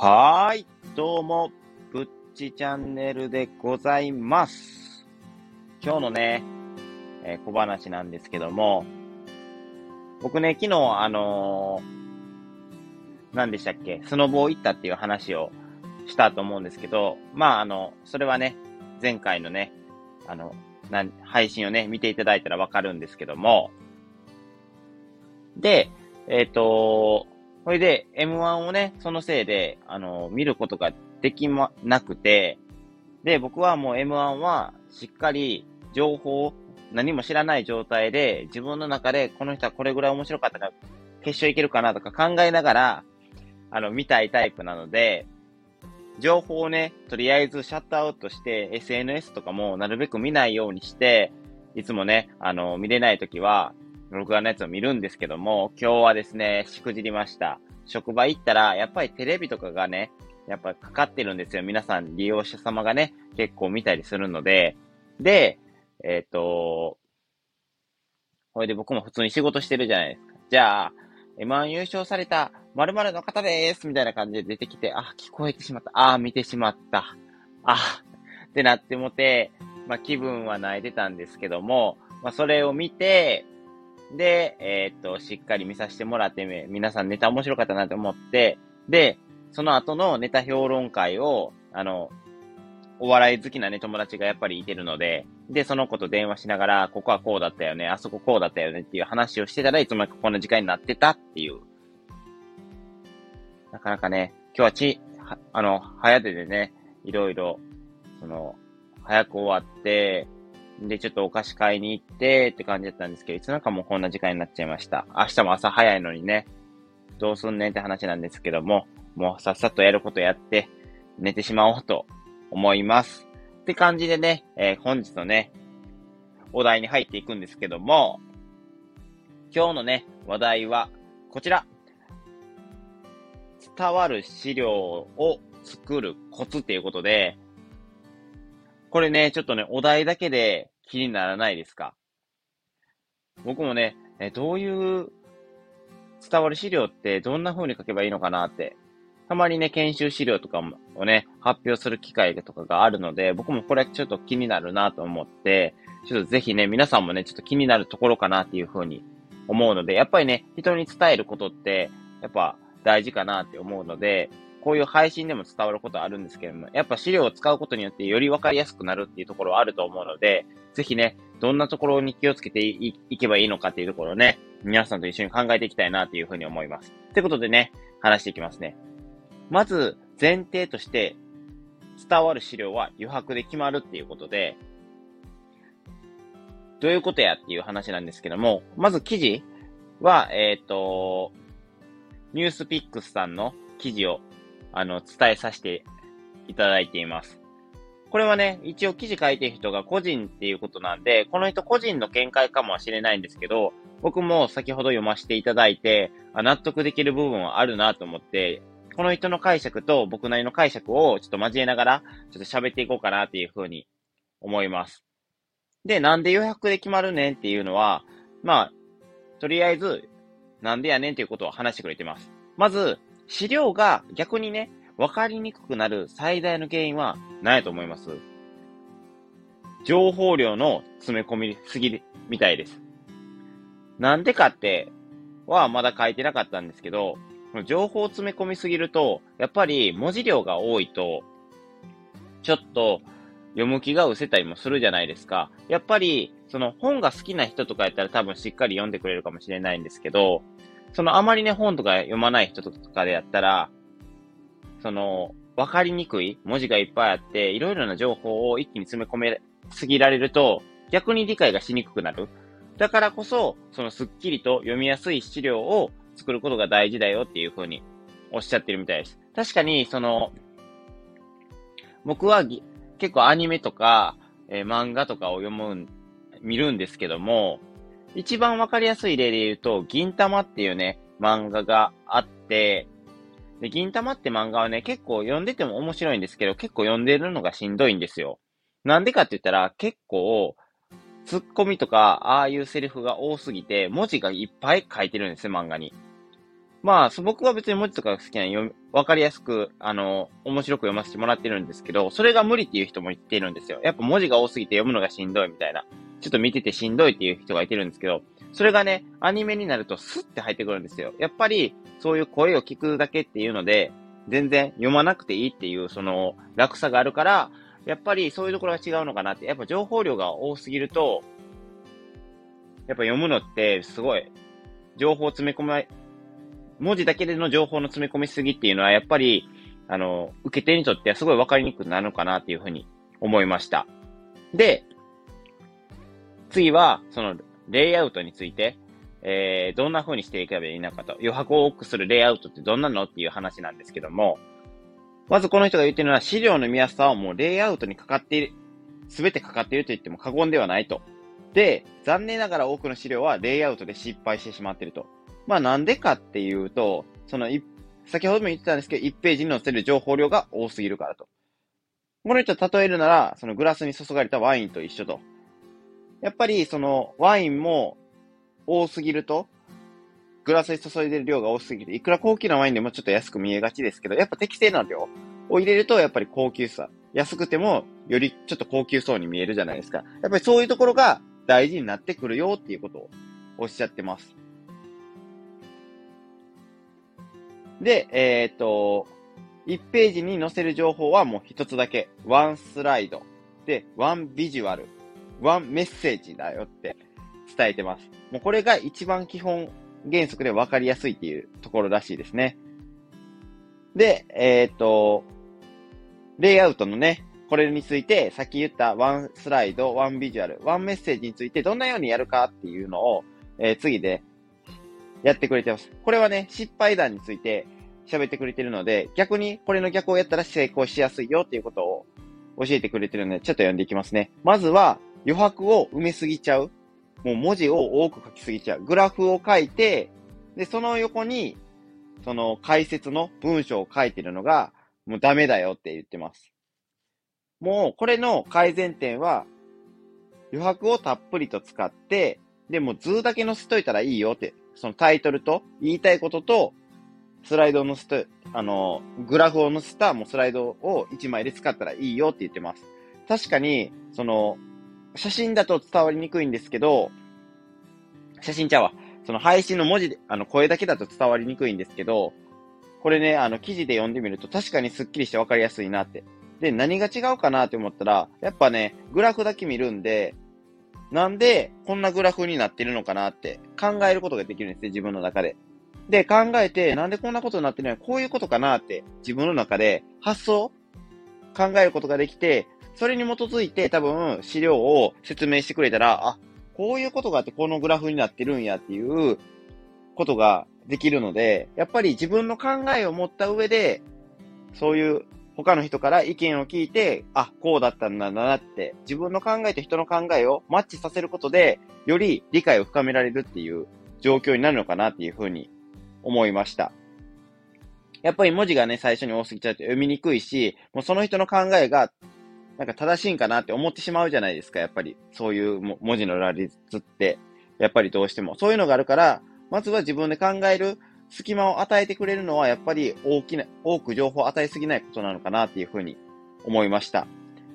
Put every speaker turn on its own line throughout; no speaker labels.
はーい、どうも、ぶっちチャンネルでございます。今日のね、えー小話なんですけども、僕ね、昨日、あのー何でしたっけ、スノボー行ったっていう話をしたと思うんですけど、まあ、あの、それはね、前回のね、あの、なん配信をね、見ていただいたらわかるんですけども、で、えっ、とそれで M1 をね、そのせいで、あの、見ることができま、なくて、で、僕はもう M1 はしっかり情報、何も知らない状態で、自分の中でこの人はこれぐらい面白かったから、決勝いけるかなとか考えながら、あの、見たいタイプなので、情報をね、とりあえずシャットアウトして、SNS とかもなるべく見ないようにして、いつもね、あの、見れないときは、録画のやつを見るんですけども、今日はですね、しくじりました。職場行ったら、やっぱりテレビとかがね、やっぱかかってるんですよ。皆さん、利用者様がね、結構見たりするので。で、えっ、と、これで僕も普通に仕事してるじゃないですか。じゃあ、M1 優勝された〇〇の方ですみたいな感じで出てきて、あ、聞こえてしまった。あ、見てしまった。あ、ってなってもて、まあ気分は泣いてたんですけども、まあそれを見て、で、えーっと、しっかり見させてもらって、皆さんネタ面白かったなと思って、で、その後のネタ評論会を、あの、お笑い好きなね、友達がやっぱりいてるので、で、その子と電話しながら、ここはこうだったよね、あそここうだったよねっていう話をしてたらいつもこんな時間になってたっていう。なかなかね、今日はち、はあの、早手でね、いろいろ、その、早く終わって、で、ちょっとお菓子買いに行ってって感じだったんですけど、いつなんかもうこんな時間になっちゃいました。明日も朝早いのにね、どうすんねんって話なんですけども、もうさっさとやることやって、寝てしまおうと思います。って感じでね、えー本日のね、お題に入っていくんですけども、今日のね、話題はこちら。伝わる資料を作るコツっていうことで、これね、ちょっとね、お題だけで気にならないですか？僕もね、えどういう伝わる資料ってどんな風に書けばいいのかなって、たまにね、研修資料とかもをね、発表する機会とかがあるので、僕もこれちょっと気になるなと思って、ちょっとぜひね、皆さんもね、ちょっと気になるところかなっていう風に思うので、やっぱりね、人に伝えることって、やっぱ大事かなって思うので、こういう配信でも伝わることあるんですけども、やっぱ資料を使うことによってより分かりやすくなるっていうところはあると思うので、ぜひね、どんなところに気をつけていいけばいいのかっていうところをね、皆さんと一緒に考えていきたいなっていうふうに思います。ということでね、話していきますね。まず、前提として、伝わる資料は余白で決まるっていうことで、どういうことやっていう話なんですけども、まず記事は、えっ、と、ニュースピックスさんの記事をあの、伝えさせていただいています。これはね、一応記事書いてる人が個人っていうことなんで、この人個人の見解かもしれないんですけど、僕も先ほど読ませていただいて、あ納得できる部分はあるなと思って、この人の解釈と僕なりの解釈をちょっと交えながら、ちょっと喋っていこうかなっていうふうに思います。で、なんで予約で決まるねんっていうのは、まあ、とりあえず、なんでやねんっていうことを話してくれてます。まず、資料が逆にね、分かりにくくなる最大の原因は何やと思います情報量の詰め込みすぎみたいです。なんでかってはまだ書いてなかったんですけど、情報を詰め込みすぎると、やっぱり文字量が多いと、ちょっと読む気が失せたりもするじゃないですか。やっぱり、その本が好きな人とかやったら多分しっかり読んでくれるかもしれないんですけど、そのあまりね、本とか読まない人とかでやったら、その、わかりにくい文字がいっぱいあって、いろいろな情報を一気に詰め込めすぎられると、逆に理解がしにくくなる。だからこそ、そのスッキリと読みやすい資料を作ることが大事だよっていうふうにおっしゃってるみたいです。確かに、その、僕は結構アニメとか、えー漫画とかを読む、見るんですけども、一番わかりやすい例で言うと、銀玉っていうね、漫画があって、で、銀玉って漫画はね、結構読んでても面白いんですけど、結構読んでるのがしんどいんですよ。なんでかって言ったら、結構、ツッコミとか、ああいうセリフが多すぎて、文字がいっぱい書いてるんですよ、漫画に。まあ、僕は別に文字とかが好きな読わかりやすく、あの、面白く読ませてもらってるんですけど、それが無理っていう人も言ってるんですよ。やっぱ文字が多すぎて読むのがしんどいみたいな。ちょっと見ててしんどいっていう人がいてるんですけど、それがね、アニメになるとスッて入ってくるんですよ。やっぱり、そういう声を聞くだけっていうので、全然読まなくていいっていう、その、楽さがあるから、やっぱりそういうところが違うのかなって。やっぱ情報量が多すぎると、やっぱ読むのってすごい、情報詰め込ま、文字だけでの情報の詰め込みすぎっていうのは、やっぱり、あの、受け手にとってはすごいわかりにくくなるのかなっていうふうに思いました。で、次は、その、レイアウトについて、えー、どんな風にしていけばいいのかと。余白を多くするレイアウトってどんなのっていう話なんですけども、まずこの人が言ってるのは資料の見やすさはもうレイアウトにかかっている、すべてかかっていると言っても過言ではないと。で、残念ながら多くの資料はレイアウトで失敗してしまっていると。まあなんでかっていうと、その、先ほども言ってたんですけど、1ページに載せる情報量が多すぎるからと。この人例えるなら、そのグラスに注がれたワインと一緒と。やっぱりそのワインも多すぎると、グラスに注いでる量が多すぎて、いくら高級なワインでもちょっと安く見えがちですけど、やっぱ適正な量を入れると、やっぱり高級さ。安くても、よりちょっと高級そうに見えるじゃないですか。やっぱりそういうところが大事になってくるよっていうことをおっしゃってます。で、えっ、と、1ページに載せる情報はもう一つだけ。ワンスライド。で、ワンビジュアル。ワンメッセージだよって伝えてます。もうこれが一番基本原則で分かりやすいっていうところらしいですね。で、えっ、ー、と、レイアウトのね、これについて、さっき言ったワンスライド、ワンビジュアル、ワンメッセージについてどんなようにやるかっていうのを、えー、次でやってくれてます。これはね、失敗談について喋ってくれてるので、逆にこれの逆をやったら成功しやすいよっていうことを教えてくれてるので、ちょっと読んでいきますね。まずは、余白を埋めすぎちゃう。もう文字を多く書きすぎちゃう。グラフを書いて、で、その横に、その解説の文章を書いてるのが、もうダメだよって言ってます。もう、これの改善点は、余白をたっぷりと使って、で、も図だけ載せといたらいいよって、そのタイトルと言いたいことと、スライドを載せて、あの、グラフを載せたもうスライドを1枚で使ったらいいよって言ってます。確かに、その、写真だと伝わりにくいんですけど、写真ちゃうわ。その配信の文字で、あの、声だけだと伝わりにくいんですけど、これね、あの、記事で読んでみると確かにスッキリしてわかりやすいなって。で、何が違うかなって思ったら、やっぱね、グラフだけ見るんで、なんでこんなグラフになってるのかなって考えることができるんですね、自分の中で。で、考えて、なんでこんなことになってるのこういうことかなって自分の中で発想考えることができて、それに基づいて多分資料を説明してくれたら、あ、こういうことがあってこのグラフになってるんやっていうことができるので、やっぱり自分の考えを持った上で、そういう他の人から意見を聞いて、あ、こうだったんだなって、自分の考えと人の考えをマッチさせることで、より理解を深められるっていう状況になるのかなっていうふうに思いました。やっぱり文字がね、最初に多すぎちゃうと読みにくいし、もうその人の考えがなんか正しいんかなって思ってしまうじゃないですか、やっぱり。そういう文字の羅列って、やっぱりどうしても。そういうのがあるから、まずは自分で考える隙間を与えてくれるのは、やっぱり大きな、多く情報を与えすぎないことなのかなっていうふうに思いました。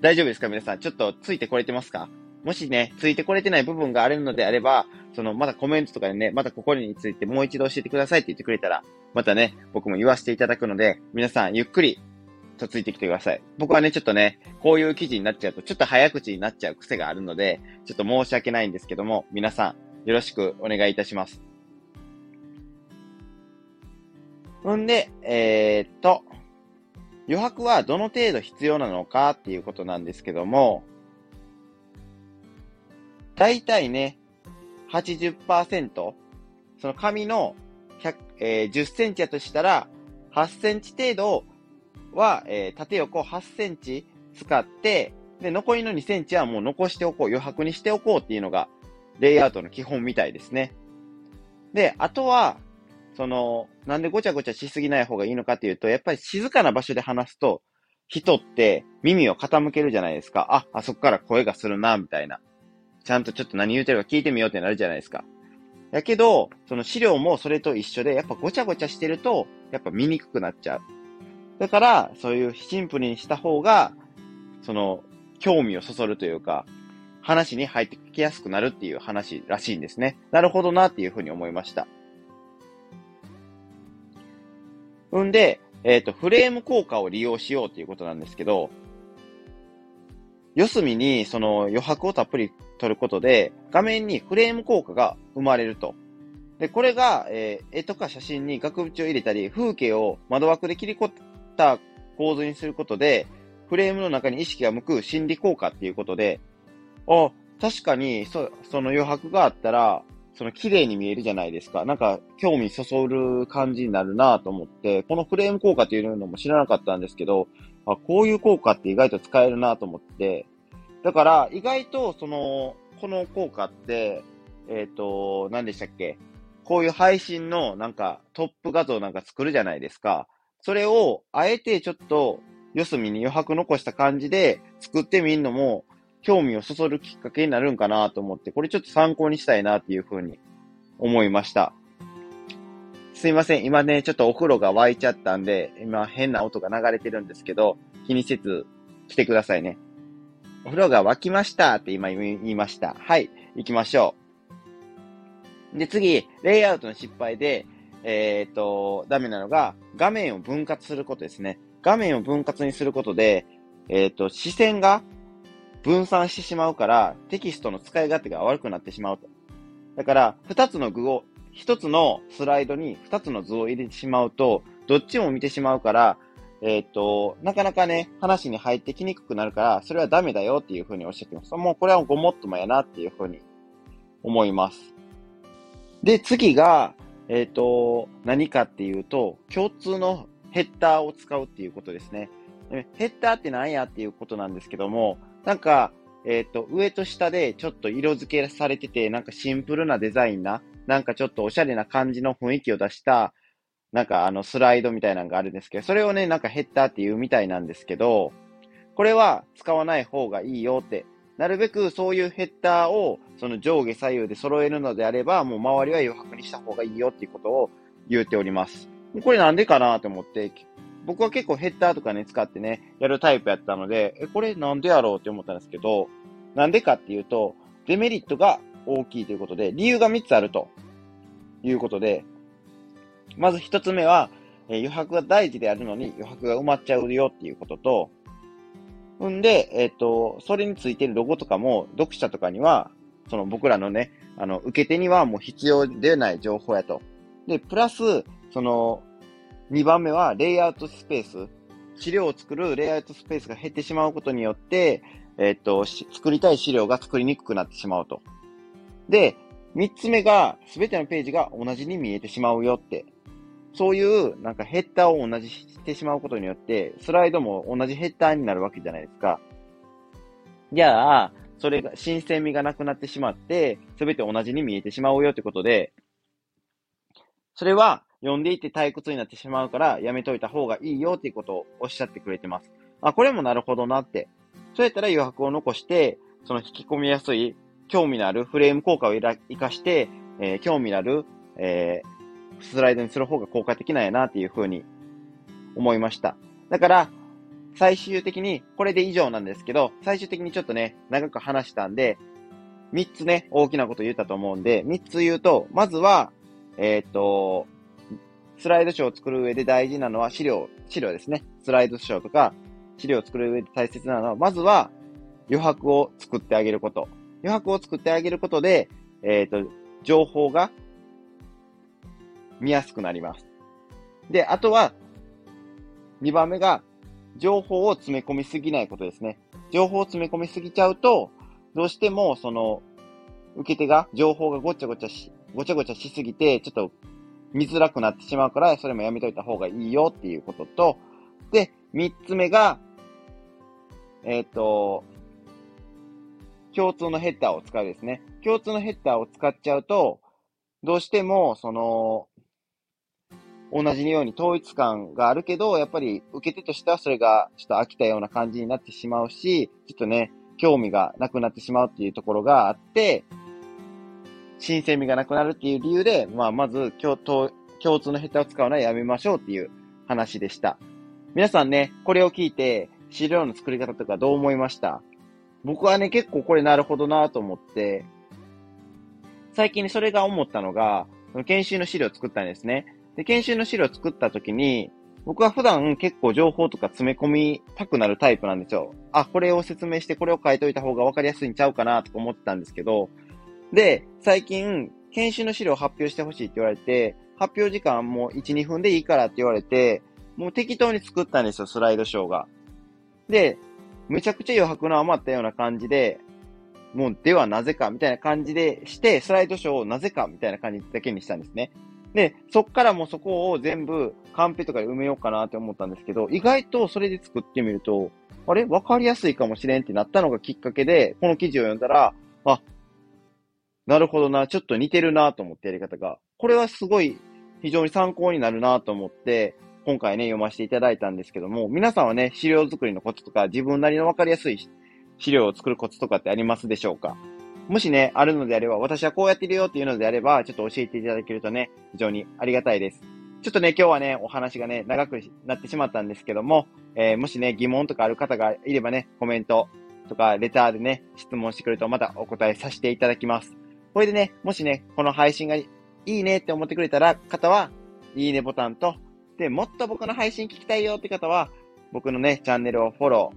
大丈夫ですか皆さん？ちょっとついてこれてますか？もしね、ついてこれてない部分があるのであれば、その、またコメントとかでね、またここについてもう一度教えてくださいって言ってくれたら、またね、僕も言わせていただくので、皆さんゆっくりとついてきてください。僕はね、ちょっとね、こういう記事になっちゃうと、ちょっと早口になっちゃう癖があるので、ちょっと申し訳ないんですけども、皆さん、よろしくお願いいたします。ほんで、えー、っと、余白はどの程度必要なのかっていうことなんですけども、大体ね、80%、その紙の100、えー、10センチやとしたら、8センチ程度をは、えー、縦横8センチ使って、で、残りの2センチはもう残しておこう、余白にしておこうっていうのが、レイアウトの基本みたいですね。で、あとは、その、なんでごちゃごちゃしすぎない方がいいのかっていうと、やっぱり静かな場所で話すと、人って耳を傾けるじゃないですか。あ、あそこから声がするな、みたいな。ちゃんとちょっと何言うてるか聞いてみようってなるじゃないですか。やけど、その資料もそれと一緒で、やっぱごちゃごちゃしてると、やっぱ見にくくなっちゃう。だから、そういうシンプルにした方が、その、興味をそそるというか、話に入ってきやすくなるっていう話らしいんですね。なるほどなっていうふうに思いました。んで、えっ、ー、と、フレーム効果を利用しようということなんですけど、四隅にその余白をたっぷり取ることで、画面にフレーム効果が生まれると。で、これが、えー、絵とか写真に額縁を入れたり、風景を窓枠で切り取た構図にすることで、フレームの中に意識が向く心理効果っていうことで、あ、確かに、そ、その余白があったら、その綺麗に見えるじゃないですか。なんか興味そそる感じになるなと思って、このフレーム効果っていうのも知らなかったんですけど、あ、こういう効果って意外と使えるなと思って、だから意外とその、この効果って、えっ、ー、と、何でしたっけ？こういう配信のなんかトップ画像なんか作るじゃないですか。それをあえてちょっと四隅に余白残した感じで作ってみるのも興味をそそるきっかけになるんかなと思って、これちょっと参考にしたいなっていうふうに思いました。すいません。今ね、ちょっとお風呂が沸いちゃったんで、今変な音が流れてるんですけど、気にせず来てくださいね。お風呂が沸きましたって今言いました。はい。行きましょう。で、次、レイアウトの失敗で、えっ、と、ダメなのが、画面を分割することですね。画面を分割にすることで、えっ、と、視線が分散してしまうから、テキストの使い勝手が悪くなってしまうと。だから、二つの具を、一つのスライドに二つの図を入れてしまうと、どっちも見てしまうから、えっ、と、なかなかね、話に入ってきにくくなるから、それはダメだよっていうふうにおっしゃってます。もうこれはごもっともやなっていうふうに思います。で、次が、えっ、ー、と、何かっていうと、共通のヘッダーを使うっていうことですね。ヘッダーって何やっていうことなんですけども、なんか、えっ、ー、と、上と下でちょっと色付けされてて、なんかシンプルなデザインな、なんかちょっとおしゃれな感じの雰囲気を出した、なんかあのスライドみたいなのがあるんですけど、それをね、なんかヘッダーって言うみたいなんですけど、これは使わない方がいいよって、なるべくそういうヘッダーをその上下左右で揃えるのであれば、もう周りは余白にした方がいいよっていうことを言っております。これなんでかなと思って、僕は結構ヘッダーとかね、使ってね、やるタイプやったので、え、これなんでやろうって思ったんですけど、なんでかっていうと、デメリットが大きいということで、理由が3つあるということで、まず1つ目は、え余白が大事であるのに余白が埋まっちゃうよっていうことと、んで、えっ、ー、と、それについてるロゴとかも、読者とかには、その僕らのね、あの、受け手にはもう必要でない情報やと。で、プラス、その、2番目はレイアウトスペース。資料を作るレイアウトスペースが減ってしまうことによって、えっと、作りたい資料が作りにくくなってしまうと。で、3つ目が、すべてのページが同じに見えてしまうよって。そういう、なんかヘッダーを同じしてしまうことによって、スライドも同じヘッダーになるわけじゃないですか。じゃあ、それが、新鮮味がなくなってしまって、すべて同じに見えてしまうよってことで、それは、読んでいて退屈になってしまうからやめといた方がいいよっていうことをおっしゃってくれてます。あ、これもなるほどなって。そうやったら余白を残して、その引き込みやすい、興味のあるフレーム効果を活かして、えー、興味のある、えー、スライドにする方が効果的なんやなっていうふうに思いました。だから、最終的に、これで以上なんですけど、最終的にちょっとね、長く話したんで、3つね、大きなこと言ったと思うんで、3つ言うと、まずは、えっ、と、スライドショーを作る上で大事なのは資料、資料ですね。スライドショーとか、資料を作る上で大切なのは、まずは余白を作ってあげること。余白を作ってあげることで、えっ、ー、と、情報が見やすくなります。で、あとは、2番目が、情報を詰め込みすぎないことですね。情報を詰め込みすぎちゃうと、どうしても、その、受け手が情報がごちゃごちゃし、ごちゃごちゃしすぎて、ちょっと見づらくなってしまうから、それもやめといた方がいいよっていうことと、で、三つ目が、えっ、ー、と、共通のヘッダーを使うですね。共通のヘッダーを使っちゃうと、どうしても、その、同じように統一感があるけど、やっぱり受け手としてはそれがちょっと飽きたような感じになってしまうし、ちょっとね、興味がなくなってしまうっていうところがあって、新鮮味がなくなるっていう理由で、まあ、まず共、通のヘタを使うのはやめましょうっていう話でした。皆さんね、これを聞いて、資料の作り方とかどう思いました？僕はね、結構これなるほどなと思って、最近ね、それが思ったのが、研修の資料を作ったんですね。で、研修の資料を作った時に、僕は普段結構情報とか詰め込みたくなるタイプなんですよ。あ、これを説明してこれを書いといた方が分かりやすいんちゃうかなとか思ってたんですけど、で、最近、研修の資料を発表してほしいって言われて、発表時間もう1、2分でいいからって言われて、もう適当に作ったんですよ、スライドショーが。で、めちゃくちゃ余白の余ったような感じで、もう、ではなぜかみたいな感じでして、スライドショーをなぜかみたいな感じだけにしたんですね。で、そっからもうそこを全部カンペとかで埋めようかなって思ったんですけど、意外とそれで作ってみると、あれ？わかりやすいかもしれんってなったのがきっかけで、この記事を読んだら、あ、なるほどな、ちょっと似てるなと思ってやり方が。これはすごい非常に参考になるなと思って、今回ね、読ませていただいたんですけども、皆さんはね、資料作りのコツとか、自分なりのわかりやすい資料を作るコツとかってありますでしょうか？もしね、あるのであれば、私はこうやってるよっていうのであれば、ちょっと教えていただけるとね、非常にありがたいです。ちょっとね、今日はね、お話がね、長くなってしまったんですけども、えー、もしね、疑問とかある方がいればね、コメントとか、レターでね、質問してくれるとまたお答えさせていただきます。これでね、もしね、この配信がいいねって思ってくれたら、方は、いいねボタンと、で、もっと僕の配信聞きたいよって方は、僕のね、チャンネルをフォロ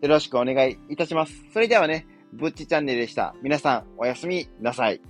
ー、よろしくお願いいたします。それではね、ぶっちチャンネルでした。皆さん、おやすみなさい。